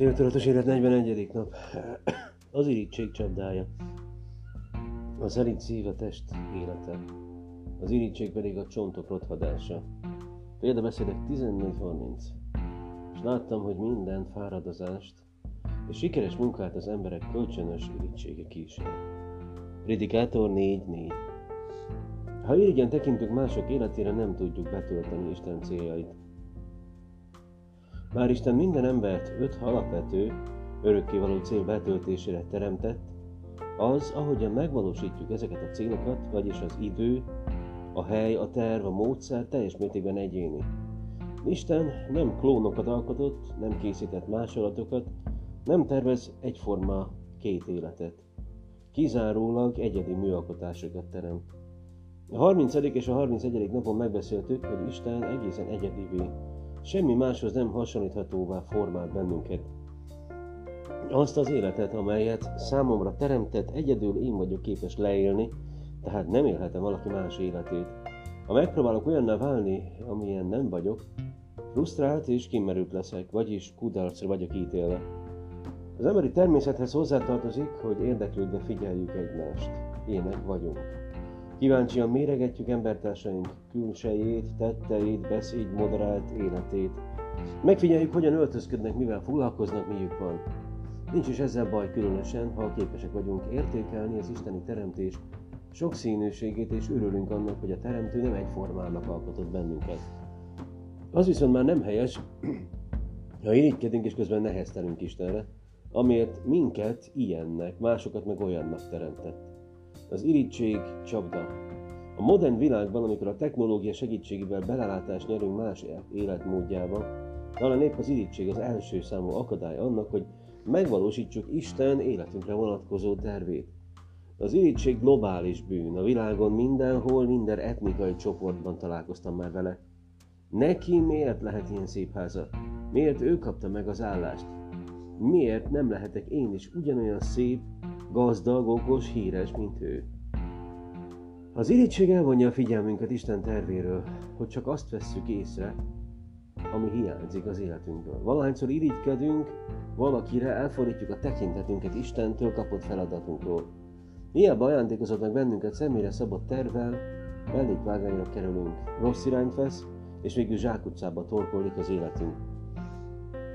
Céltudatos élet 41. nap. Az irítség csapdája. A szerint szív a test élete. Az irítség pedig a csontok rothadása. Példabeszédek 14.30. És láttam, hogy minden fáradozást és sikeres munkát az emberek kölcsönös irítsége kísér. Predikátor 4.4. Ha irigyen tekintünk mások életére, nem tudjuk betölteni Isten céljait. Bár Isten minden embert öt alapvető, örökkévaló cél betöltésére teremtett, az, ahogyan megvalósítjuk ezeket a célokat, vagyis az idő, a hely, a terv, a módszer teljes mértékben egyéni. Isten nem klónokat alkotott, nem készített másolatokat, nem tervez egyforma két életet. Kizárólag egyedi műalkotásokat teremt. A 30. és a 31. napon megbeszéltük, hogy Isten egészen egyedivé Semmi máshoz nem hasonlíthatóvá formált bennünket. Azt az életet, amelyet számomra teremtett, egyedül én vagyok képes leélni, tehát nem élhetem valaki más életét. Ha megpróbálok olyanná válni, amilyen nem vagyok, frusztrált és kimerült leszek, vagyis kudarcra vagyok ítélve. Az emberi természethez hozzátartozik, hogy érdeklődve figyeljük egymást. Ének vagyunk. Kíváncsian méregetjük embertársaink külsejét, tetteit, beszéd moderált életét. Megfigyeljük, hogyan öltözködnek, mivel foglalkoznak, miük van. Nincs is ezzel baj különösen, ha képesek vagyunk értékelni az isteni teremtés sokszínűségét, és örülünk annak, hogy a teremtő nem egyformának alkotott bennünket. Az viszont már nem helyes, ha irigykedünk és közben neheztelünk Istenre, amiért minket ilyennek, másokat meg olyannak teremtett. Az irítség csapda. A modern világban, amikor a technológia segítségével belelátást nyerünk más életmódjába, talán épp az irítség az első számú akadály annak, hogy megvalósítsuk Isten életünkre vonatkozó tervét. Az irítség globális bűn, a világon mindenhol, minden etnikai csoportban találkoztam már vele. Neki miért lehet ilyen szép háza? Miért ő kapta meg az állást? Miért nem lehetek én is ugyanolyan szép, gazdag, okos, híres, mint ő. Az irítség elvonja a figyelmünket Isten tervéről, hogy csak azt vesszük észre, ami hiányzik az életünkből. Valahányszor irigykedünk, valakire elfordítjuk a tekintetünket Istentől kapott feladatunkról. Hiába ajándékozott meg bennünket személyre szabott tervvel, mellékvágányra kerülünk, rossz irányt vesz, és végül zsákutcába torkolik az életünk.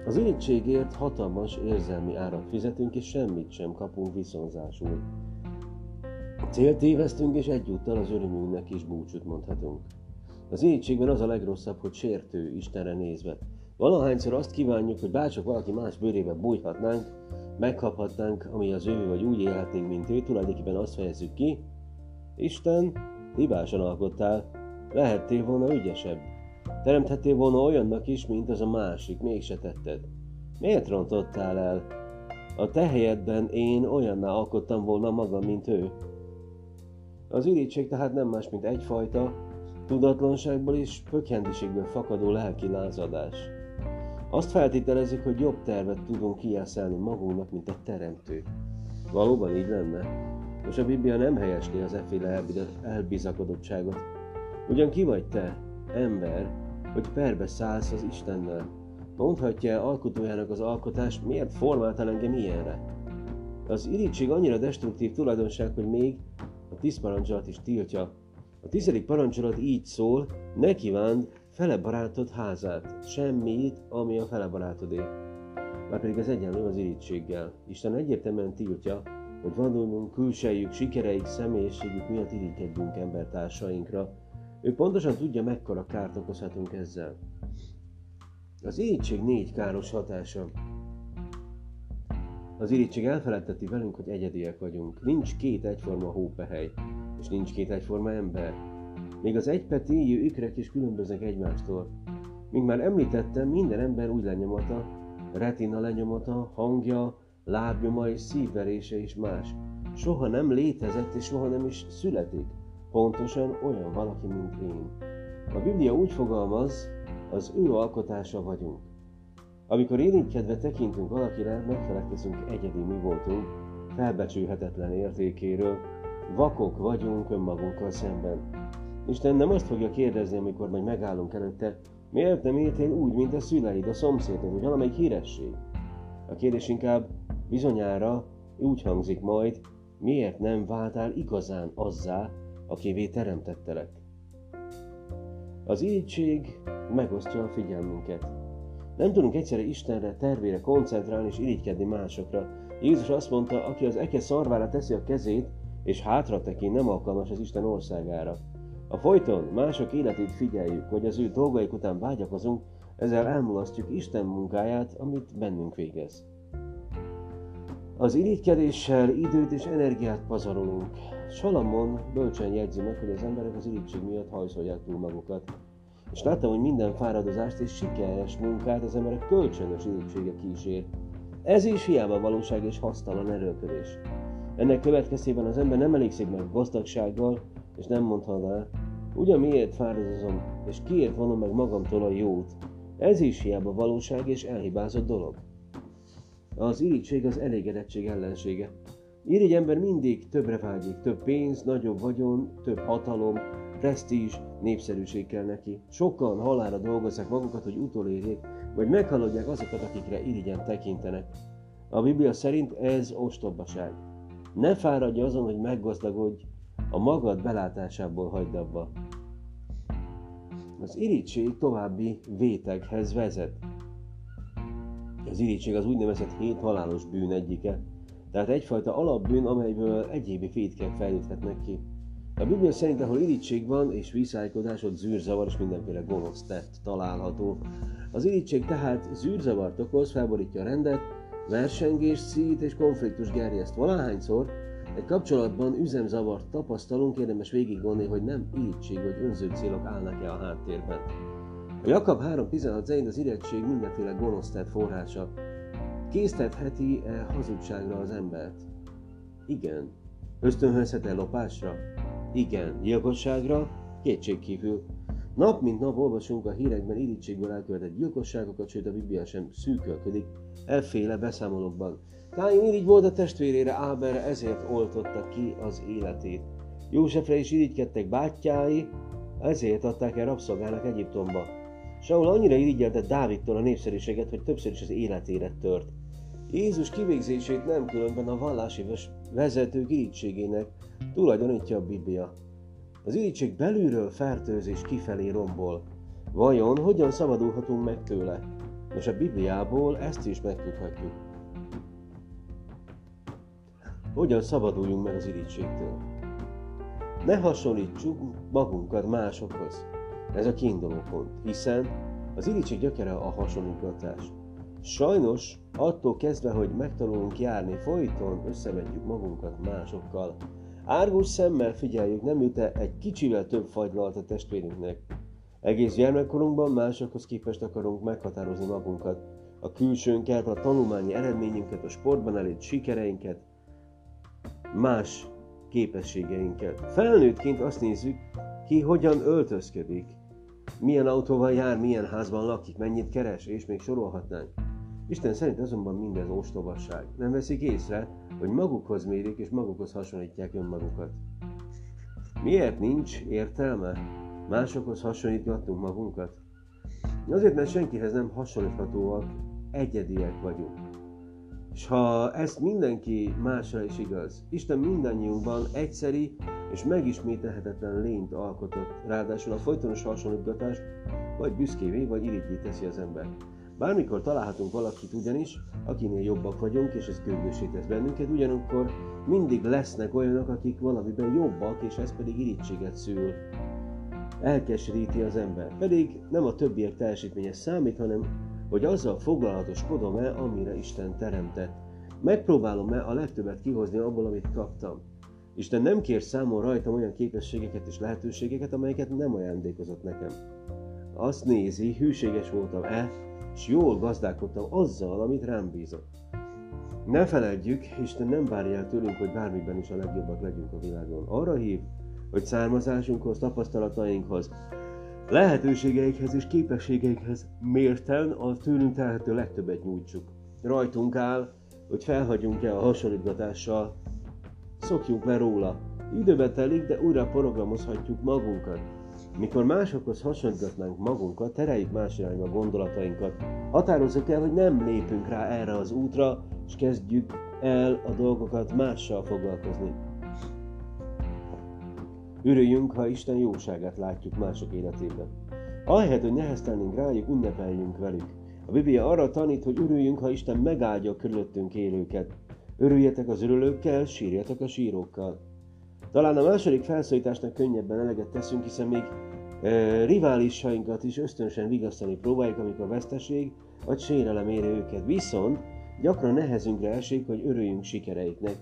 Az irítségért hatalmas érzelmi árat fizetünk, és semmit sem kapunk viszonzásul. Célt tévesztünk, és egyúttal az örömünknek is búcsút mondhatunk. Az irítségben az a legrosszabb, hogy sértő Istenre nézve. Valahányszor azt kívánjuk, hogy bárcsak valaki más bőrébe bújhatnánk, megkaphatnánk, ami az ő, vagy úgy élhetnénk, mint ő, tulajdonképpen azt fejezzük ki, Isten, hibásan alkottál, lehettél volna ügyesebb. Teremthettél volna olyannak is, mint az a másik, mégse tetted. Miért rontottál el? A te helyedben én olyanná alkottam volna magam, mint ő. Az irítség tehát nem más, mint egyfajta, tudatlanságból és pökhendiségből fakadó lelki lázadás. Azt feltételezik, hogy jobb tervet tudunk kiászelni magunknak, mint a teremtő. Valóban így lenne? Most a Biblia nem helyesli az efféle elbizakodottságot. Ugyan ki vagy te, ember, hogy perbe szállsz az Istennel. Mondhatja alkotójának az alkotás, miért formáltál engem ilyenre? Az irítség annyira destruktív tulajdonság, hogy még a tíz parancsolat is tiltja. A tizedik parancsolat így szól, ne kívánd fele barátod házát, semmit, ami a fele barátodé. Már pedig ez egyenlő az irítséggel. Isten egyértelműen tiltja, hogy vadonunk, külsejük, sikereik, személyiségük miatt irigykedjünk embertársainkra, ő pontosan tudja, mekkora kárt okozhatunk ezzel. Az irítség négy káros hatása. Az irítség elfeledteti velünk, hogy egyediek vagyunk. Nincs két egyforma hópehely, és nincs két egyforma ember. Még az egypetéjű ikrek is különböznek egymástól. Mint már említettem, minden ember úgy lenyomata, retina lenyomata, hangja, lábnyoma és szívverése is más. Soha nem létezett és soha nem is születik pontosan olyan valaki, mint én. A Biblia úgy fogalmaz, az ő alkotása vagyunk. Amikor érintkedve tekintünk valakire, megfelelkezünk egyedi mi voltunk, felbecsülhetetlen értékéről, vakok vagyunk önmagunkkal szemben. Isten nem azt fogja kérdezni, amikor majd megállunk előtte, miért nem éltél úgy, mint a szüleid, a szomszédod, vagy valamelyik híresség? A kérdés inkább bizonyára úgy hangzik majd, miért nem váltál igazán azzá, akivé teremtettelek? Az irítség megosztja a figyelmünket. Nem tudunk egyszerre Istenre, tervére koncentrálni és irigykedni másokra. Jézus azt mondta, aki az eke szarvára teszi a kezét, és hátra tekint, nem alkalmas az Isten országára. A folyton mások életét figyeljük, hogy az ő dolgaik után vágyakozunk, ezzel elmulasztjuk Isten munkáját, amit bennünk végez. Az irigykedéssel időt és energiát pazarolunk. Salamon bölcsen jegyzi meg, hogy az emberek az irigység miatt hajszolják túl magukat. És láttam, hogy minden fáradozást és sikeres munkát az emberek kölcsönös irítsége kísér. Ez is hiába valóság és hasztalan erőködés. Ennek következtében az ember nem elégszik meg gazdagsággal, és nem mondhatná, ugyan miért fáradozom, és kiért vonom meg magamtól a jót. Ez is hiába valóság és elhibázott dolog. Az irítség az elégedettség ellensége. Irigy ember mindig többre vágyik, több pénz, nagyobb vagyon, több hatalom, presztízs, népszerűség kell neki. Sokan halára dolgozzák magukat, hogy utolérjék, vagy meghaladják azokat, akikre irigyen tekintenek. A Biblia szerint ez ostobaság. Ne fáradj azon, hogy meggazdagodj, a magad belátásából hagyd abba. Az irítség további véteghez vezet. Az irítség az úgynevezett hét halálos bűn egyike, tehát egyfajta alapbűn, amelyből egyébi fétkek fejlődhetnek ki. A Biblia szerint, ahol irítség van és viszálykodás, ott zűrzavar és mindenféle gonosz tett található. Az irítség tehát zűrzavart okoz, felborítja a rendet, versengés, szít és konfliktus gerjeszt. Valahányszor egy kapcsolatban üzemzavart tapasztalunk, érdemes végig gondolni, hogy nem irítség vagy önző célok állnak-e a háttérben. A Jakab 3.16 szerint az irítség mindenféle gonosz tett forrása. Késztetheti-e hazugságra az embert? Igen. Ösztönhözhet-e lopásra? Igen. Gyilkosságra? Kétségkívül. Nap mint nap olvasunk a hírekben irítségből elkövetett gyilkosságokat, sőt a Biblia sem szűkölködik efféle beszámolókban. Káin irigy volt a testvérére, Áberre ezért oltotta ki az életét. Józsefre is irigykedtek bátyái, ezért adták el rabszolgának Egyiptomba. Saul annyira irigyelte Dávidtól a népszerűséget, hogy többször is az életére tört. Jézus kivégzését nem különben a vallási vezetők irítségének tulajdonítja a Biblia. Az irítség belülről fertőzés kifelé rombol. Vajon hogyan szabadulhatunk meg tőle? Nos, a Bibliából ezt is megtudhatjuk. Hogyan szabaduljunk meg az irítségtől? Ne hasonlítsuk magunkat másokhoz. Ez a kiinduló pont, hiszen az irítség gyökere a hasonlítgatás. Sajnos attól kezdve, hogy megtanulunk járni, folyton összevetjük magunkat másokkal. Árgus szemmel figyeljük, nem jut egy kicsivel több fagylalt a testvérünknek. Egész gyermekkorunkban másokhoz képest akarunk meghatározni magunkat, a külsőnket, a tanulmányi eredményünket, a sportban elért sikereinket, más képességeinket. Felnőttként azt nézzük, ki hogyan öltözködik, milyen autóval jár, milyen házban lakik, mennyit keres, és még sorolhatnánk. Isten szerint azonban mindez ostobasság. Nem veszik észre, hogy magukhoz mérik és magukhoz hasonlítják önmagukat. Miért nincs értelme másokhoz hasonlítgatnunk magunkat? Azért, mert senkihez nem hasonlíthatóak, egyediek vagyunk. És ha ezt mindenki másra is igaz, Isten mindannyiunkban egyszeri és megismételhetetlen lényt alkotott, ráadásul a folytonos hasonlítgatás vagy büszkévé, vagy irigyé teszi az ember. Bármikor találhatunk valakit ugyanis, akinél jobbak vagyunk, és ez gőgösé tesz bennünket, ugyanakkor mindig lesznek olyanok, akik valamiben jobbak, és ez pedig irítséget szül. Elkeseríti az ember. Pedig nem a többiek teljesítménye számít, hanem hogy azzal foglalatoskodom-e, amire Isten teremtett. Megpróbálom-e a legtöbbet kihozni abból, amit kaptam. Isten nem kér számon rajtam olyan képességeket és lehetőségeket, amelyeket nem ajándékozott nekem. Azt nézi, hűséges voltam-e, és jól gazdálkodtam azzal, amit rám bízott. Ne feledjük, Isten nem várja el tőlünk, hogy bármiben is a legjobbak legyünk a világon. Arra hív, hogy származásunkhoz, tapasztalatainkhoz, lehetőségeikhez és képességeikhez mérten a tőlünk telhető legtöbbet nyújtsuk. Rajtunk áll, hogy felhagyjunk-e a hasonlítgatással, szokjunk le róla. Időbe telik, de újra programozhatjuk magunkat. Mikor másokhoz hasonlítgatnánk magunkat, tereljük más irányba gondolatainkat. Határozzuk el, hogy nem lépünk rá erre az útra, és kezdjük el a dolgokat mással foglalkozni. Örüljünk, ha Isten jóságát látjuk mások életében. Ahelyett, hogy neheztelnénk rájuk, ünnepeljünk velük. A Biblia arra tanít, hogy örüljünk, ha Isten megáldja körülöttünk élőket. Örüljetek az örülőkkel, sírjatok a sírókkal. Talán a második felszólításnak könnyebben eleget teszünk, hiszen még e, riválisainkat is ösztönösen vigasztani próbáljuk, amikor veszteség vagy sérelem éri őket. Viszont gyakran nehezünkre esik, hogy örüljünk sikereiknek,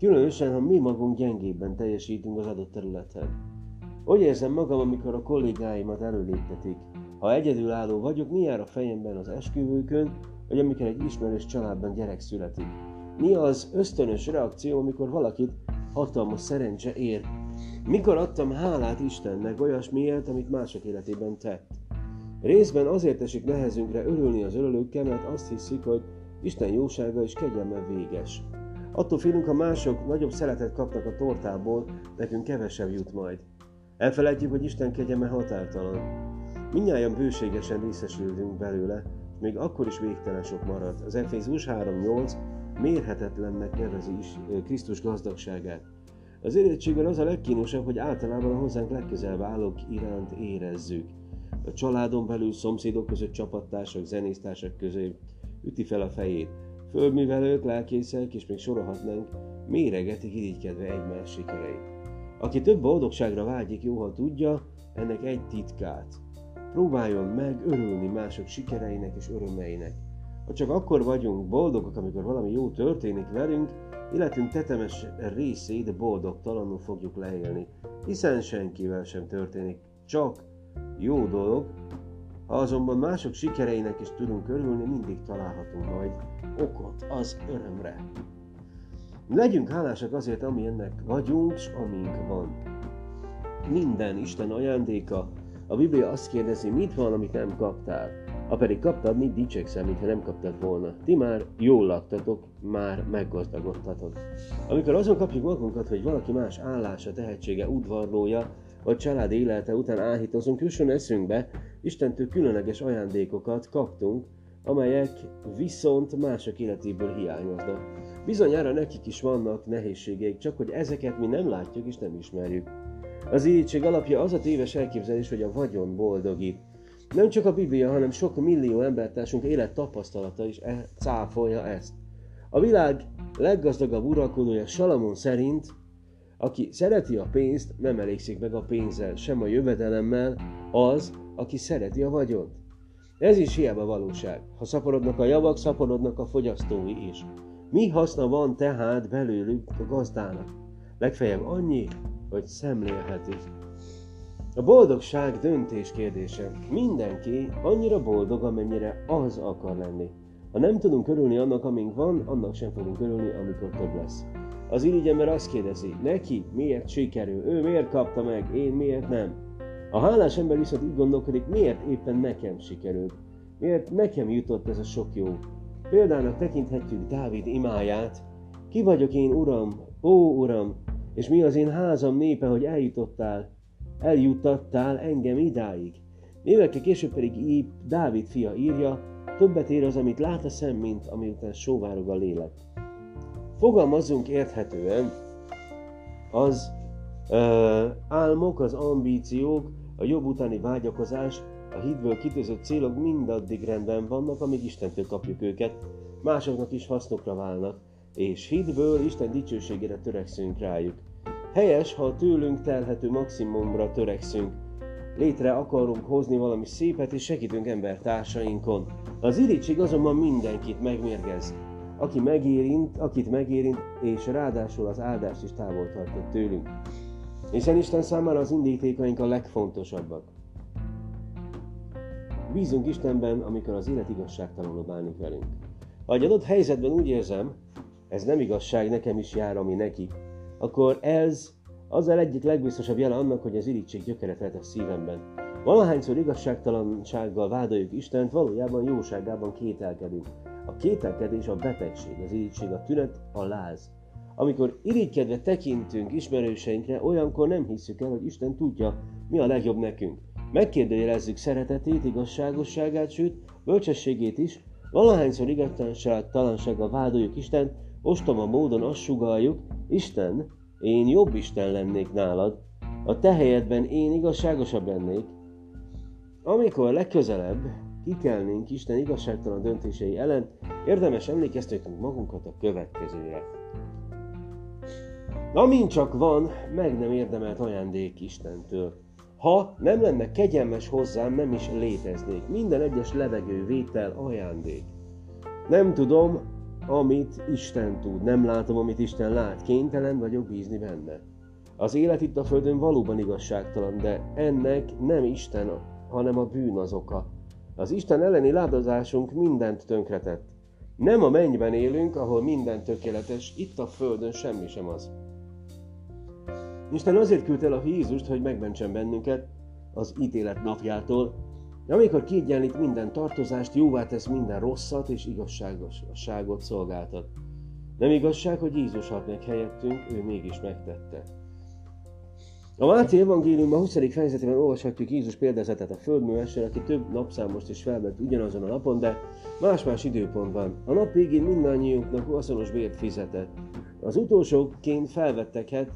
különösen, ha mi magunk gyengébben teljesítünk az adott területen. Hogy érzem magam, amikor a kollégáimat előléptetik. Ha egyedülálló vagyok, mi jár a fejemben az esküvőkön, vagy amikor egy ismerős családban gyerek születik? Mi az ösztönös reakció, amikor valakit hatalmas szerencse ér? Mikor adtam hálát Istennek olyasmiért, amit mások életében tett? Részben azért esik nehezünkre örülni az örülőkkel, mert azt hiszik, hogy Isten jósága és kegyelme véges. Attól félünk, ha mások nagyobb szeretet kapnak a tortából, nekünk kevesebb jut majd. Elfelejtjük, hogy Isten kegyeme határtalan. Mindnyáján bőségesen részesülünk belőle, még akkor is végtelen sok marad. Az Efézus 3.8 mérhetetlennek nevezi is Krisztus gazdagságát. Az érettségben az a legkínosabb, hogy általában a hozzánk legközelebb állók iránt érezzük. A családon belül, szomszédok között, csapattársak, zenésztársak közé üti fel a fejét. Földművelők, lelkészek, és még sorolhatnánk, méregetik irigykedve egymás sikereit. Aki több boldogságra vágyik, jó, ha tudja, ennek egy titkát. Próbáljon meg örülni mások sikereinek és örömeinek. Ha csak akkor vagyunk boldogok, amikor valami jó történik velünk, életünk tetemes részét boldogtalanul fogjuk leélni, hiszen senkivel sem történik csak jó dolog, ha azonban mások sikereinek is tudunk örülni, mindig találhatunk majd okot az örömre. Legyünk hálásak azért, ami ennek vagyunk, és amink van. Minden Isten ajándéka. A Biblia azt kérdezi, mit van, amit nem kaptál. Ha pedig kaptad, mit dicsekszel, mintha nem kaptad volna. Ti már jól laktatok, már meggazdagodtatok. Amikor azon kapjuk magunkat, hogy valaki más állása, tehetsége, udvarlója, vagy család élete után áhítozunk, jusson eszünkbe, Istentől különleges ajándékokat kaptunk, amelyek viszont mások életéből hiányoznak. Bizonyára nekik is vannak nehézségeik, csak hogy ezeket mi nem látjuk és nem ismerjük. Az irítség alapja az a téves elképzelés, hogy a vagyon boldogít. Nem csak a Biblia, hanem sok millió embertársunk élet tapasztalata is e- cáfolja ezt. A világ leggazdagabb uralkodója Salamon szerint, aki szereti a pénzt, nem elégszik meg a pénzzel, sem a jövedelemmel, az, aki szereti a vagyont. Ez is hiába valóság. Ha szaporodnak a javak, szaporodnak a fogyasztói is. Mi haszna van tehát belőlük a gazdának? Legfeljebb annyi, hogy szemlélhetik. A boldogság döntés kérdése. Mindenki annyira boldog, amennyire az akar lenni. Ha nem tudunk örülni annak, amink van, annak sem fogunk örülni, amikor több lesz. Az irigy ember azt kérdezi, neki miért sikerül, ő miért kapta meg, én miért nem. A hálás ember viszont úgy gondolkodik, miért éppen nekem sikerült, miért nekem jutott ez a sok jó. Példának tekinthetjük Dávid imáját, ki vagyok én, Uram, ó Uram, és mi az én házam népe, hogy eljutottál, eljuttattál engem idáig. Évekkel később pedig így Dávid fia írja, többet ér az, amit lát a szem, mint amiután sóvárog a lélek. Fogalmazzunk érthetően, az ö, álmok, az ambíciók, a jobb utáni vágyakozás, a hitből kitűzött célok mindaddig rendben vannak, amíg Istentől kapjuk őket, másoknak is hasznokra válnak, és hitből Isten dicsőségére törekszünk rájuk. Helyes, ha tőlünk telhető maximumra törekszünk. Létre akarunk hozni valami szépet, és segítünk embertársainkon. Az irítség azonban mindenkit megmérgez. Aki megérint, akit megérint, és ráadásul az áldást is távol tartja tőlünk. Hiszen Isten számára az indítékaink a legfontosabbak. Bízunk Istenben, amikor az élet igazságtalanul bánik velünk. Ha egy adott helyzetben úgy érzem, ez nem igazság, nekem is jár, ami neki, akkor ez az a egyik legbiztosabb jele annak, hogy az irítség gyökeret a szívemben. Valahányszor igazságtalansággal vádoljuk Istent, valójában jóságában kételkedünk. A kételkedés a betegség, az irítség, a tünet, a láz. Amikor irigykedve tekintünk ismerőseinkre, olyankor nem hiszük el, hogy Isten tudja, mi a legjobb nekünk. Megkérdőjelezzük szeretetét, igazságosságát, sőt, bölcsességét is, valahányszor igazság talansággal vádoljuk Isten, ostoma módon azt sugaljuk, Isten, én jobb Isten lennék nálad, a te helyedben én igazságosabb lennék. Amikor legközelebb kikelnénk Isten igazságtalan döntései ellen, érdemes emlékeztetnünk magunkat a következőre. Amint csak van, meg nem érdemelt ajándék Istentől. Ha nem lenne kegyelmes hozzám, nem is léteznék. Minden egyes levegő vétel ajándék. Nem tudom, amit Isten tud, nem látom, amit Isten lát, kénytelen vagyok bízni benne. Az élet itt a Földön valóban igazságtalan, de ennek nem Isten, hanem a bűn az oka. Az Isten elleni ládozásunk mindent tönkretett. Nem a mennyben élünk, ahol minden tökéletes, itt a Földön semmi sem az. Isten azért küldte el a Jézust, hogy megmentsen bennünket az ítélet napjától, amikor kiegyenlít minden tartozást, jóvá tesz minden rosszat és igazságosságot szolgáltat. Nem igazság, hogy Jézus halt meg helyettünk, ő mégis megtette. A Máté evangéliumban 20. fejezetében olvashatjuk Jézus példázatot a földművessel, aki több napszámost is felvett ugyanazon a napon, de más-más időpontban. A nap végén mindannyiunknak azonos bért fizetett. Az utolsóként felvetteket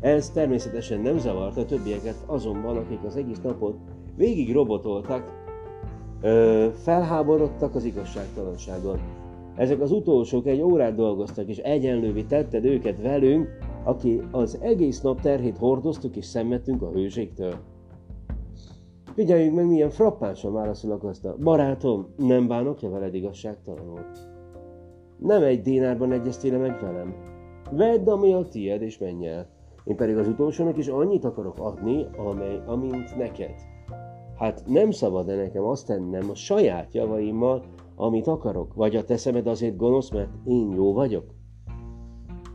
ez természetesen nem zavarta a többieket, azonban akik az egész napot végig robotoltak, felháborodtak az igazságtalanságon. Ezek az utolsók egy órát dolgoztak, és egyenlővé tetted őket velünk, aki az egész nap terhét hordoztuk és szenvedtünk a hőségtől. Figyeljünk meg, milyen frappánsan válaszol a. Barátom, nem bánok-e veled igazságtalanul? Nem egy dénárban egyeztél meg velem. Vedd, ami a tied, és menj el. Én pedig az utolsónak is annyit akarok adni, amely, amint neked. Hát nem szabad-e nekem azt tennem a saját javaimmal, amit akarok? Vagy a teszemed azért gonosz, mert én jó vagyok?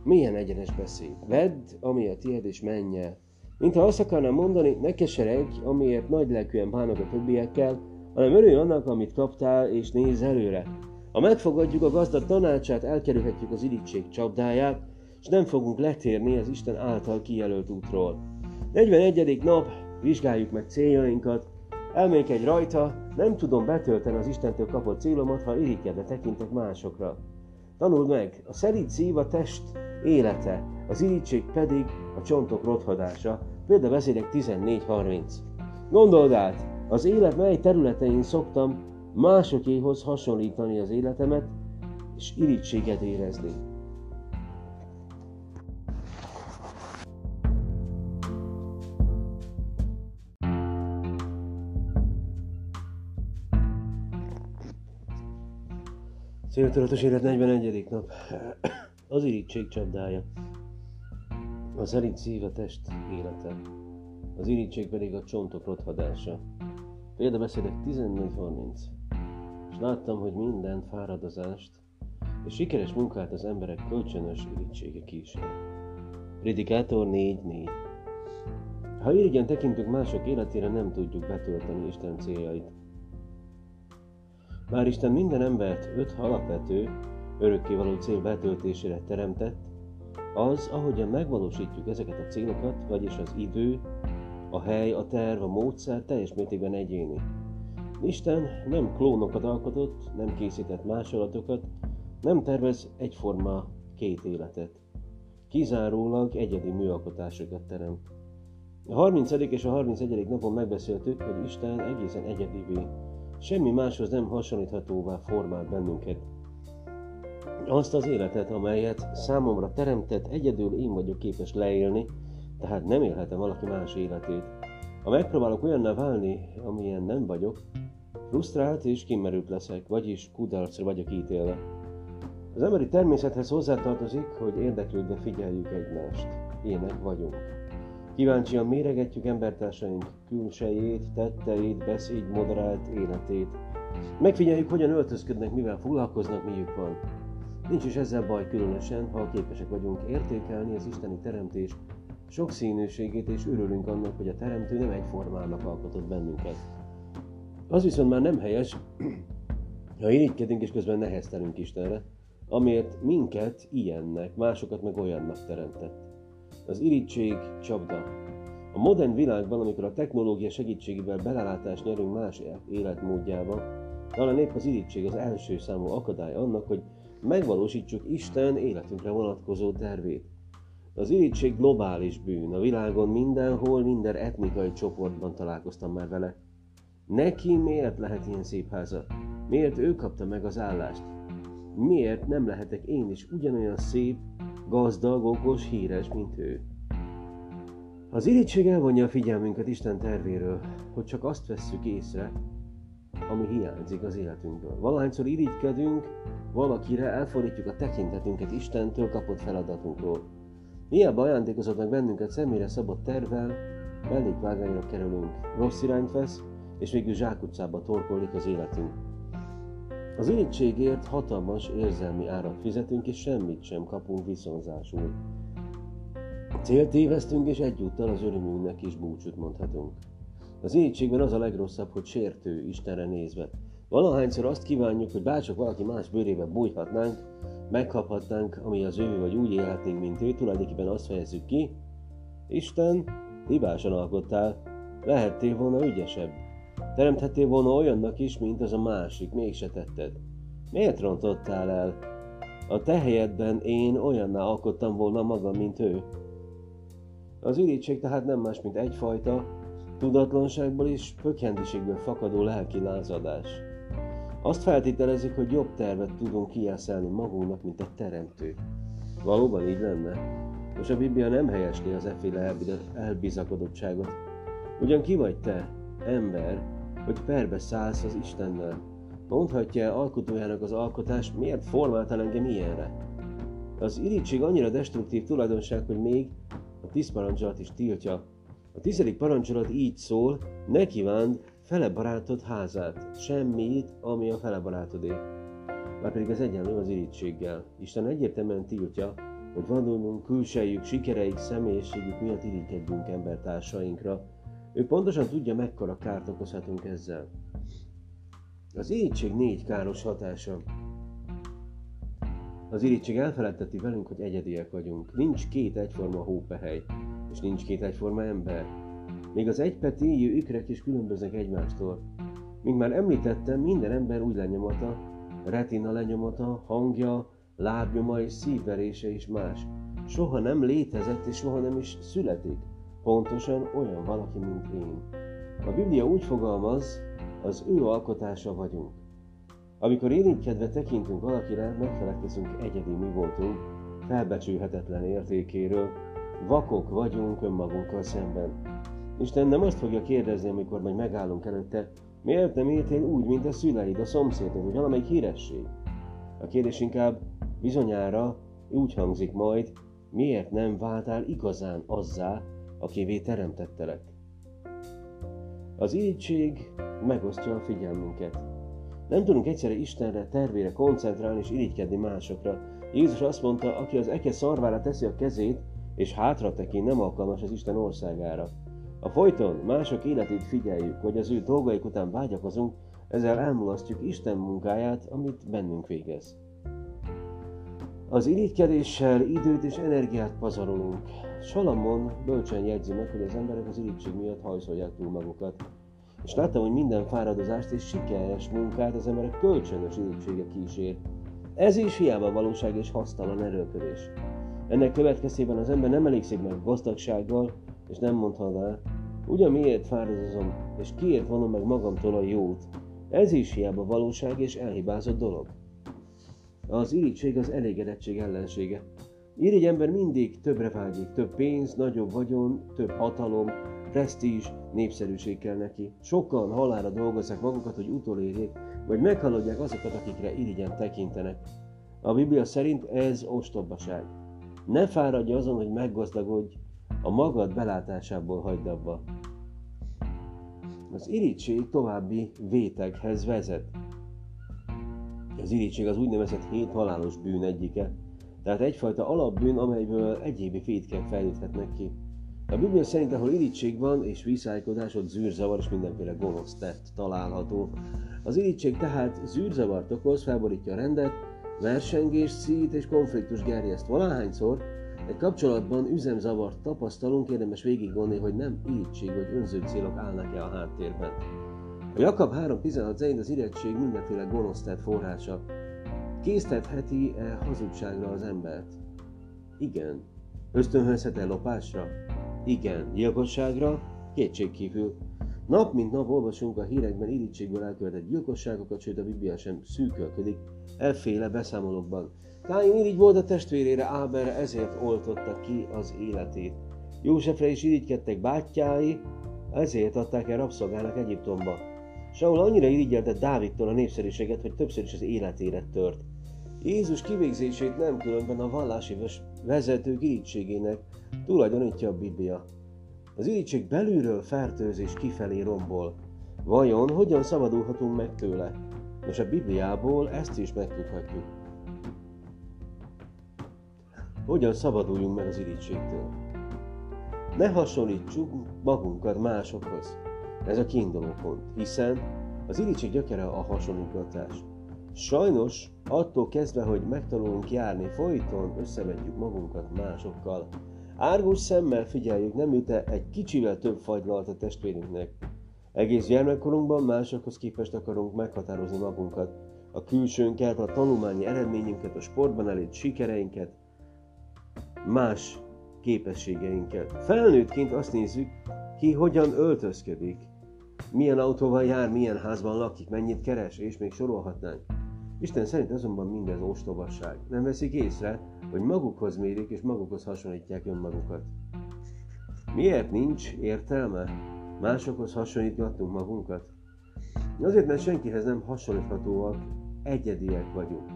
Milyen egyenes beszéd. Vedd, ami a tiéd, és menj el. Mintha azt akarnám mondani, ne keseregj, amiért nagy lelkűen bánok a többiekkel, hanem örülj annak, amit kaptál, és nézz előre. Ha megfogadjuk a gazda tanácsát, elkerülhetjük az irítség csapdáját, és nem fogunk letérni az Isten által kijelölt útról. 41. nap, vizsgáljuk meg céljainkat, elmékedj rajta, nem tudom betölteni az Istentől kapott célomat, ha irigykedve tekintek másokra. Tanuld meg, a szerint szív a test élete, az irítség pedig a csontok rothadása. Például beszélek 14.30. Gondold át, az élet mely területein szoktam másokéhoz hasonlítani az életemet, és irítséget érezni. Céltudatos élet 41. nap. Az irítség csapdája. A szerint szív test élete. Az irítség pedig a csontok rothadása. Példabeszédek 14.30. És láttam, hogy minden fáradozást és sikeres munkát az emberek kölcsönös irítsége kísér. Predikátor 4.4. Ha irigyen tekintünk mások életére, nem tudjuk betölteni Isten céljait. Bár Isten minden embert öt alapvető, örökkévaló cél betöltésére teremtett, az, ahogyan megvalósítjuk ezeket a célokat, vagyis az idő, a hely, a terv, a módszer teljes mértékben egyéni. Isten nem klónokat alkotott, nem készített másolatokat, nem tervez egyforma két életet. Kizárólag egyedi műalkotásokat teremt. A 30. és a 31. napon megbeszéltük, hogy Isten egészen egyedivé Semmi máshoz nem hasonlíthatóvá formált bennünket. Azt az életet, amelyet számomra teremtett, egyedül én vagyok képes leélni, tehát nem élhetem valaki más életét. Ha megpróbálok olyanná válni, amilyen nem vagyok, frusztrált és kimerült leszek, vagyis kudarcra vagyok ítélve. Az emberi természethez hozzátartozik, hogy érdeklődve figyeljük egymást. Ének vagyunk. Kíváncsian méregetjük embertársaink külsejét, tetteit, beszéd, moderált életét. Megfigyeljük, hogyan öltözködnek, mivel foglalkoznak, miük van. Nincs is ezzel baj különösen, ha képesek vagyunk értékelni az isteni teremtés sokszínűségét, és örülünk annak, hogy a teremtő nem egyformának alkotott bennünket. Az viszont már nem helyes, ha irigykedünk és közben neheztelünk Istenre, amiért minket ilyennek, másokat meg olyannak teremtett. Az irítség csapda. A modern világban, amikor a technológia segítségével belelátást nyerünk más életmódjába, talán épp az irítség az első számú akadály annak, hogy megvalósítsuk Isten életünkre vonatkozó tervét. Az irítség globális bűn, a világon mindenhol, minden etnikai csoportban találkoztam már vele. Neki miért lehet ilyen szép háza? Miért ő kapta meg az állást? Miért nem lehetek én is ugyanolyan szép, gazdag, okos, híres, mint ő? Az irítség elvonja a figyelmünket Isten tervéről, hogy csak azt vesszük észre, ami hiányzik az életünkből. Valahányszor irigykedünk, valakire elfordítjuk a tekintetünket Istentől kapott feladatunkról. Hiába ajándékozott meg bennünket személyre szabott tervvel, mellékvágányra kerülünk, rossz irányt vesz, és végül zsákutcába torkolik az életünk. Az irítségért hatalmas érzelmi árat fizetünk, és semmit sem kapunk viszonzásul. Célt tévesztünk, és egyúttal az örömünknek is búcsút mondhatunk. Az irítségben az a legrosszabb, hogy sértő Istenre nézve. Valahányszor azt kívánjuk, hogy bárcsak valaki más bőrébe bújhatnánk, megkaphatnánk, ami az ő, vagy úgy élhetnénk, mint ő, tulajdonképpen azt fejezzük ki, Isten, hibásan alkottál, lehettél volna ügyesebb. Teremthettél volna olyannak is, mint az a másik, mégse tetted. Miért rontottál el? A te helyedben én olyanná alkottam volna magam, mint ő. Az irítség tehát nem más, mint egyfajta, tudatlanságból és pökhendiségből fakadó lelki lázadás. Azt feltételezik, hogy jobb tervet tudunk kiászelni magunknak, mint a teremtő. Valóban így lenne? Most a Biblia nem helyesli az efféle elbizakodottságot. Ugyan ki vagy te, ember, hogy perbe szállsz az Istennel? Mondhatja alkotójának az alkotás, miért formáltál engem ilyenre? Az irítség annyira destruktív tulajdonság, hogy még a tíz is tiltja. A tizedik parancsolat így szól, ne kívánd fele barátod házát, semmit, ami a fele barátodé. Már pedig ez egyenlő az irítséggel. Isten egyértelműen tiltja, hogy vadonunk, külsejük, sikereik, személyiségük miatt irigykedjünk embertársainkra. Ő pontosan tudja, mekkora kárt okozhatunk ezzel. Az irítség négy káros hatása. Az irítség elfeledteti velünk, hogy egyediek vagyunk. Nincs két egyforma hópehely, és nincs két egyforma ember. Még az egypetéjű ikrek is különböznek egymástól. Mint már említettem, minden ember úgy lenyomata, retina lenyomata, hangja, lábnyoma és szívverése is más. Soha nem létezett és soha nem is születik. Pontosan olyan valaki, mint én. A Biblia úgy fogalmaz, az ő alkotása vagyunk. Amikor érigykedve tekintünk valakire, megfelelkezünk egyedi mi voltunk, felbecsülhetetlen értékéről, vakok vagyunk önmagunkkal szemben. Isten nem azt fogja kérdezni, amikor majd megállunk előtte, miért nem éltél úgy, mint a szüleid, a szomszédod, vagy valamelyik híresség? A kérdés inkább bizonyára úgy hangzik majd, miért nem váltál igazán azzá, akivé teremtettelek. Az irítség megosztja a figyelmünket. Nem tudunk egyszerre Istenre, tervére koncentrálni és irigykedni másokra. Jézus azt mondta, aki az eke szarvára teszi a kezét, és hátra tekint, nem alkalmas az Isten országára. A folyton mások életét figyeljük, hogy az ő dolgaik után vágyakozunk, ezzel elmulasztjuk Isten munkáját, amit bennünk végez. Az irigykedéssel időt és energiát pazarolunk. Salamon bölcsen jegyzi meg, hogy az emberek az irigység miatt hajszolják túl magukat. És láttam, hogy minden fáradozást és sikeres munkát az emberek kölcsönös irítsége kísér. Ez is hiába valóság és hasztalan erőködés. Ennek következtében az ember nem elégszik meg gazdagsággal, és nem mondhatná, ugyan miért fáradozom, és kiért vonom meg magamtól a jót. Ez is hiába valóság és elhibázott dolog. Az irítség az elégedettség ellensége. Irigy ember mindig többre vágyik, több pénz, nagyobb vagyon, több hatalom, presztízs, népszerűség kell neki. Sokan halára dolgozzák magukat, hogy utolérjék, vagy meghaladják azokat, akikre irigyen tekintenek. A Biblia szerint ez ostobaság. Ne fáradj azon, hogy meggazdagodj, a magad belátásából hagyd abba. Az irítség további véteghez vezet. Az irítség az úgynevezett hét halálos bűn egyike, tehát egyfajta alapbűn, amelyből egyébi fétkek fejlődhetnek ki. A Biblia szerint, ahol irítség van és viszálykodás, ott zűrzavar és mindenféle gonosz tett található. Az irítség tehát zűrzavart okoz, felborítja a rendet, Versengés, szít és konfliktus gerjeszt. Valahányszor egy kapcsolatban üzemzavart tapasztalunk, érdemes végig hogy nem irítség vagy önző célok állnak-e a háttérben. A Jakab 3.16 szerint az irettség mindenféle gonosztát forrása. Késztetheti-e hazugságra az embert? Igen. Ösztönhözhet-e lopásra? Igen. Gyilkosságra? Kétségkívül. Nap mint nap olvasunk a hírekben irítségből elkövetett gyilkosságokat, sőt a Biblia sem szűkölködik efféle beszámolókban. Káin irigy volt a testvérére, Áberre ezért oltotta ki az életét. Józsefre is irigykedtek bátyái, ezért adták el rabszolgának Egyiptomba. Saul annyira irigyelte Dávidtól a népszerűséget, hogy többször is az életére tört. Jézus kivégzését nem különben a vallási vezetők irítségének tulajdonítja a Biblia. Az irítség belülről fertőzés kifelé rombol. Vajon hogyan szabadulhatunk meg tőle? Nos, a Bibliából ezt is megtudhatjuk. Hogyan szabaduljunk meg az irítségtől? Ne hasonlítsuk magunkat másokhoz. Ez a kiinduló pont, hiszen az irítség gyökere a hasonlítgatás. Sajnos attól kezdve, hogy megtanulunk járni, folyton összevetjük magunkat másokkal. Árgus szemmel figyeljük, nem jut-e egy kicsivel több fagylalt a testvérünknek. Egész gyermekkorunkban másokhoz képest akarunk meghatározni magunkat, a külsőnket, a tanulmányi eredményünket, a sportban elért sikereinket, más képességeinket. Felnőttként azt nézzük, ki hogyan öltözködik, milyen autóval jár, milyen házban lakik, mennyit keres, és még sorolhatnánk. Isten szerint azonban mindez ostobasság. Nem veszik észre, hogy magukhoz mérik és magukhoz hasonlítják önmagukat. Miért nincs értelme másokhoz hasonlítgatnunk magunkat? Azért, mert senkihez nem hasonlíthatóak, egyediek vagyunk.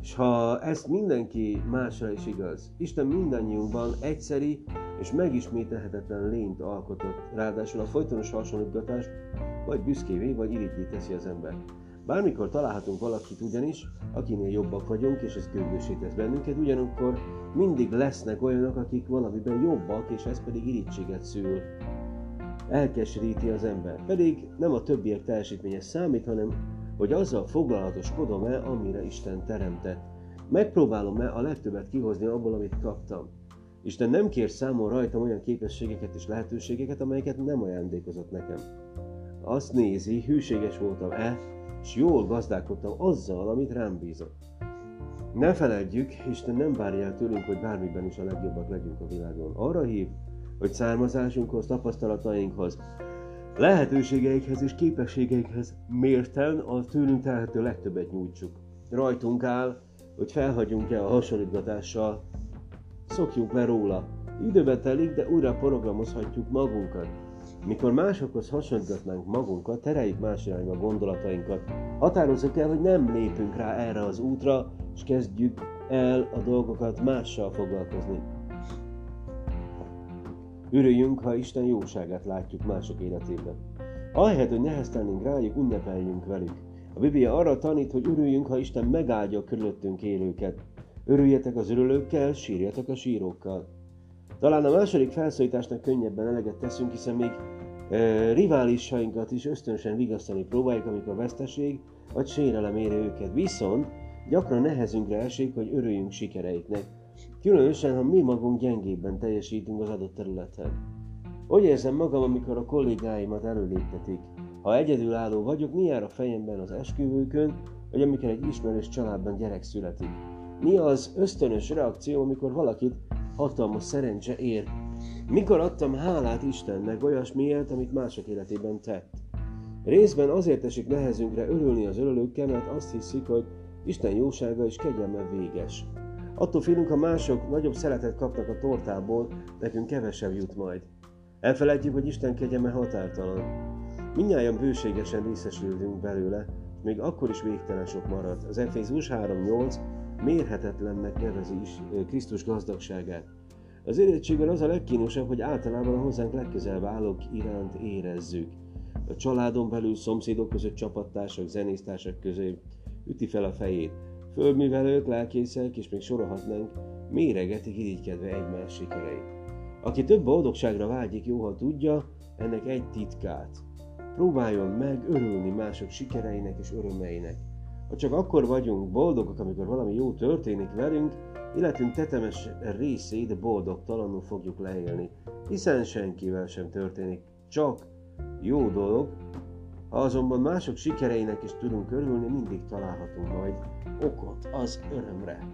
És ha ezt mindenki másra is igaz, Isten mindannyiunkban egyszeri és megismételhetetlen lényt alkotott, ráadásul a folytonos hasonlítgatás vagy büszkévé, vagy irigyé teszi az ember. Bármikor találhatunk valakit ugyanis, akinél jobbak vagyunk, és ez gőgösé tesz bennünket, ugyanakkor mindig lesznek olyanok, akik valamiben jobbak, és ez pedig irítséget szül. Elkeseríti az ember. Pedig nem a többiek teljesítménye számít, hanem hogy azzal foglalatoskodom-e, amire Isten teremtett. Megpróbálom-e a legtöbbet kihozni abból, amit kaptam. Isten nem kér számon rajtam olyan képességeket és lehetőségeket, amelyeket nem ajándékozott nekem. Azt nézi, hűséges voltam-e, és jól gazdálkodtam azzal, amit rám bízott. Ne feledjük, Isten nem várja el tőlünk, hogy bármiben is a legjobbak legyünk a világon. Arra hív, hogy származásunkhoz, tapasztalatainkhoz, lehetőségeikhez és képességeikhez mérten a tőlünk telhető legtöbbet nyújtsuk. Rajtunk áll, hogy felhagyjunk el a hasonlítgatással, szokjunk le róla. Időbe telik, de újra programozhatjuk magunkat. Mikor másokhoz hasonlítgatnánk magunkat, tereljük más irányba gondolatainkat. Határozzuk el, hogy nem lépünk rá erre az útra, és kezdjük el a dolgokat mással foglalkozni. Örüljünk, ha Isten jóságát látjuk mások életében. Ahelyett, hogy neheztelnénk rájuk, ünnepeljünk velük. A Biblia arra tanít, hogy örüljünk, ha Isten megáldja körülöttünk élőket. Örüljetek az örülőkkel, sírjatok a sírókkal. Talán a második felszólításnak könnyebben eleget teszünk, hiszen még e, riválisainkat is ösztönösen vigasztani próbáljuk, amikor veszteség vagy sérelem éri őket. Viszont gyakran nehezünkre esik, hogy örüljünk sikereiknek, különösen, ha mi magunk gyengébben teljesítünk az adott területen. Hogy érzem magam, amikor a kollégáimat előléptetik? Ha egyedülálló vagyok, mi jár a fejemben az esküvőkön, vagy amikor egy ismerős családban gyerek születik? Mi az ösztönös reakció, amikor valakit hatalmas szerencse ér. Mikor adtam hálát Istennek olyasmiért, amit mások életében tett? Részben azért esik nehezünkre örülni az örülőkkel, mert azt hiszik, hogy Isten jósága és kegyelme véges. Attól félünk, ha mások nagyobb szeretet kapnak a tortából, nekünk kevesebb jut majd. Elfelejtjük, hogy Isten kegyelme határtalan. Mindnyáján bőségesen részesülünk belőle, még akkor is végtelen sok marad. Az Efézus 3.8 mérhetetlennek nevezi is Krisztus gazdagságát. Az érettségben az a legkínosabb, hogy általában a hozzánk legközelebb állók iránt érezzük. A családon belül, szomszédok között, csapattársak, zenésztársak közé üti fel a fejét. Földművelők, lelkészek, és még sorolhatnánk, méregetik irigykedve egymás sikereit. Aki több boldogságra vágyik, jóha tudja ennek egy titkát. Próbáljon meg örülni mások sikereinek és örömeinek. Ha csak akkor vagyunk boldogok, amikor valami jó történik velünk, életünk tetemes részét boldogtalanul fogjuk leélni, hiszen senkivel sem történik csak jó dolog, ha azonban mások sikereinek is tudunk örülni, mindig találhatunk majd okot az örömre.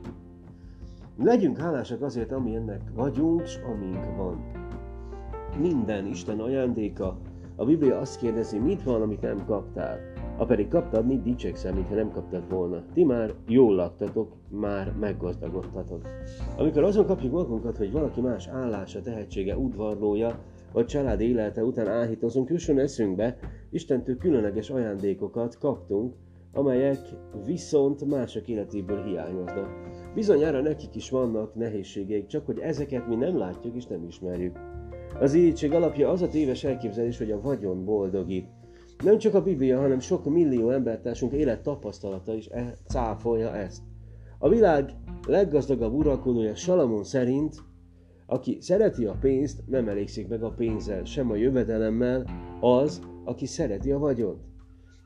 Legyünk hálásak azért, amilyennek vagyunk, és amink van. Minden Isten ajándéka. A Biblia azt kérdezi, mit van, amit nem kaptál. Ha pedig kaptad, mit dicsekszel, mintha nem kaptad volna. Ti már jól laktatok, már meggazdagodtatok. Amikor azon kapjuk magunkat, hogy valaki más állása, tehetsége, udvarlója, vagy család élete után áhítozunk, jusson eszünkbe, Istentől különleges ajándékokat kaptunk, amelyek viszont mások életéből hiányoznak. Bizonyára nekik is vannak nehézségeik, csak hogy ezeket mi nem látjuk és nem ismerjük. Az irítség alapja az a téves elképzelés, hogy a vagyon boldogít. Nem csak a Biblia, hanem sok millió embertársunk élet tapasztalata is e- cáfolja ezt. A világ leggazdagabb uralkodója Salamon szerint, aki szereti a pénzt, nem elégszik meg a pénzzel, sem a jövedelemmel, az, aki szereti a vagyont.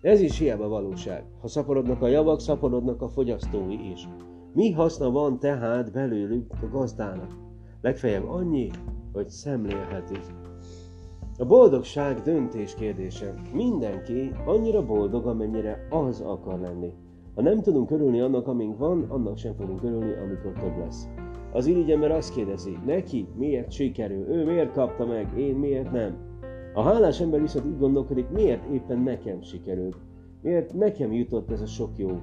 Ez is hiába valóság. Ha szaporodnak a javak, szaporodnak a fogyasztói is. Mi haszna van tehát belőlük a gazdának? Legfeljebb annyi, hogy szemlélhetik. A boldogság döntés kérdése. Mindenki annyira boldog, amennyire az akar lenni. Ha nem tudunk örülni annak, amink van, annak sem fogunk örülni, amikor több lesz. Az irigy ember azt kérdezi, neki miért sikerül, ő miért kapta meg, én miért nem. A hálás ember viszont úgy gondolkodik, miért éppen nekem sikerült, miért nekem jutott ez a sok jó.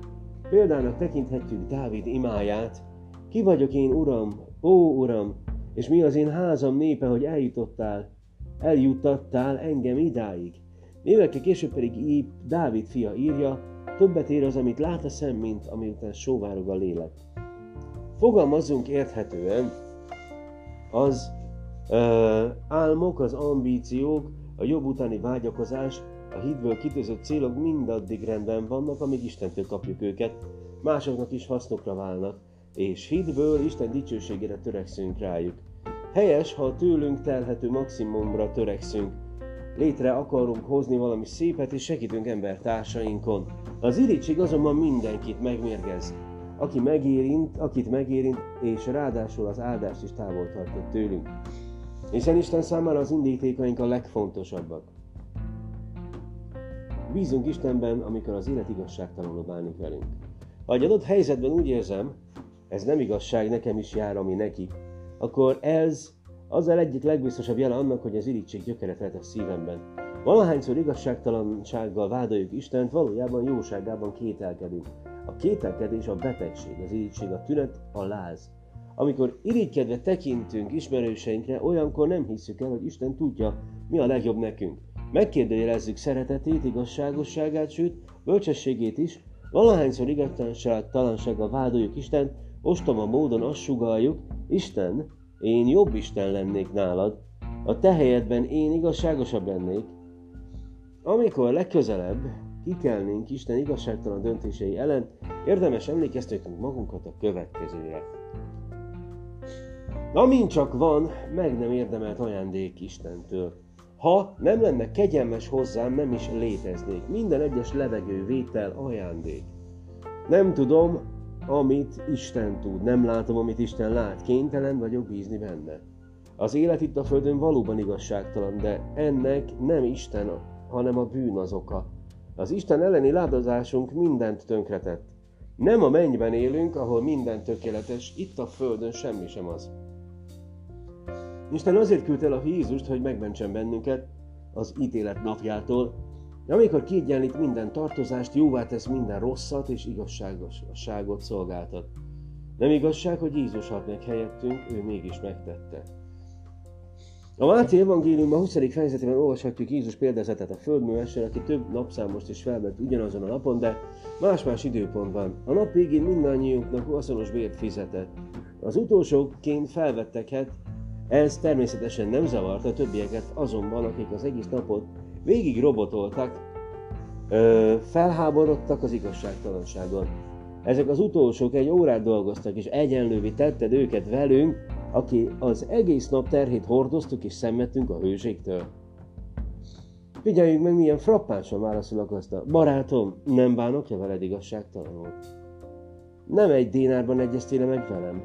Példának tekinthetjük Dávid imáját, ki vagyok én, Uram, ó Uram, és mi az én házam népe, hogy eljutottál, eljuttattál engem idáig. Évekkel később pedig így Dávid fia írja, többet ér az, amit lát a szem, mint amiután sóvárog a lélek. Fogalmazzunk érthetően, az ö, álmok, az ambíciók, a jobb utáni vágyakozás, a hitből kitűzött célok mindaddig rendben vannak, amíg Istentől kapjuk őket, másoknak is hasznokra válnak, és hitből Isten dicsőségére törekszünk rájuk. Helyes, ha tőlünk telhető maximumra törekszünk, létre akarunk hozni valami szépet, és segítünk embertársainkon. Az irítség azonban mindenkit megmérgez. Aki megérint, akit megérint, és ráadásul az áldást is távol tartott tőlünk. Hiszen Isten számára az indítékaink a legfontosabbak. Bízunk Istenben, amikor az élet igazságtalanul bánik velünk. Ha egy adott helyzetben úgy érzem, ez nem igazság, nekem is jár, ami neki, akkor ez az a egyik legbiztosabb jele annak, hogy az irítség gyökeret lehet a szívemben. Valahányszor igazságtalansággal vádoljuk Istent, valójában jóságában kételkedünk. A kételkedés a betegség, az irítség a tünet, a láz. Amikor irigykedve tekintünk ismerőseinkre, olyankor nem hiszük el, hogy Isten tudja, mi a legjobb nekünk. Megkérdőjelezzük szeretetét, igazságosságát, sőt, bölcsességét is, valahányszor igazságtalansággal vádoljuk Isten, ostoma módon azt sugaljuk, Isten, én jobb Isten lennék nálad, a te helyedben én igazságosabb lennék. Amikor legközelebb kikelnénk Isten igazságtalan döntései ellen, érdemes emlékeztetnünk magunkat a következőre. Amint csak van, meg nem érdemelt ajándék Istentől. Ha nem lenne kegyelmes hozzám, nem is léteznék. Minden egyes levegő vétel ajándék. Nem tudom, amit Isten tud, nem látom, amit Isten lát, kénytelen vagyok bízni benne. Az élet itt a Földön valóban igazságtalan, de ennek nem Isten, hanem a bűn az oka. Az Isten elleni ládozásunk mindent tönkretett. Nem a mennyben élünk, ahol minden tökéletes, itt a Földön semmi sem az. Isten azért küldte el a Jézust, hogy megmentsen bennünket az ítélet napjától, amikor kiegyenlít minden tartozást, jóvá tesz minden rosszat és igazságosságot szolgáltat. Nem igazság, hogy Jézus halt meg helyettünk, ő mégis megtette. A Máté evangéliumban 20. fejezetében olvashatjuk Jézus példázatot a földművessel, aki több napszámost is felvett ugyanazon a napon, de más-más időpontban. A nap végén mindannyiunknak azonos bért fizetett. Az utolsóként felvettekhet, ez természetesen nem zavarta többieket, azonban akik az egész napot végig robotoltak, ö, felháborodtak az igazságtalanságon. Ezek az utolsók egy órát dolgoztak, és egyenlővé tetted őket velünk, aki az egész nap terhét hordoztuk és szenvedtünk a hőségtől. Figyeljünk meg, milyen frappánsan válaszolok azt a barátom, nem bánok-e veled igazságtalanul? Nem egy dénárban egyeztél meg velem.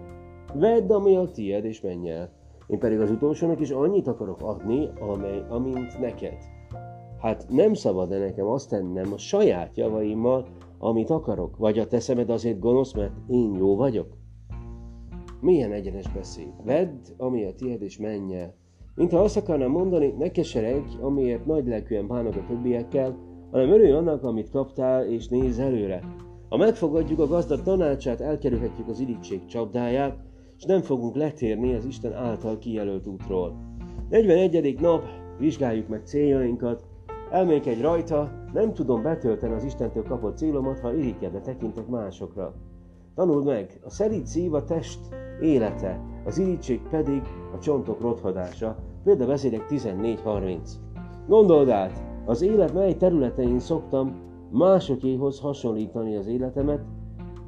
Vedd, ami a tied, és menj el. Én pedig az utolsónak is annyit akarok adni, amely, amint neked. Hát nem szabad-e nekem azt tennem a saját javaimmal, amit akarok? Vagy a te szemed azért gonosz, mert én jó vagyok? Milyen egyenes beszéd. Vedd, ami a tiéd, és menj el. Mintha azt akarnám mondani, ne keseregj, amiért nagy lelkűen bánok a többiekkel, hanem örülj annak, amit kaptál, és nézz előre. Ha megfogadjuk a gazda tanácsát, elkerülhetjük az irítség csapdáját, és nem fogunk letérni az Isten által kijelölt útról. 41. nap, vizsgáljuk meg céljainkat, elmékedj rajta, nem tudom betölteni az Istentől kapott célomat, ha irigykedve tekintek másokra. Tanuld meg, a szerint szív a test élete, az irítség pedig a csontok rothadása. Példabeszédek 14.30. Gondold át, az élet mely területein szoktam másokéhoz hasonlítani az életemet,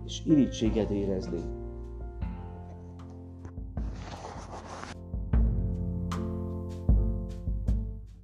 és irítséget érezni.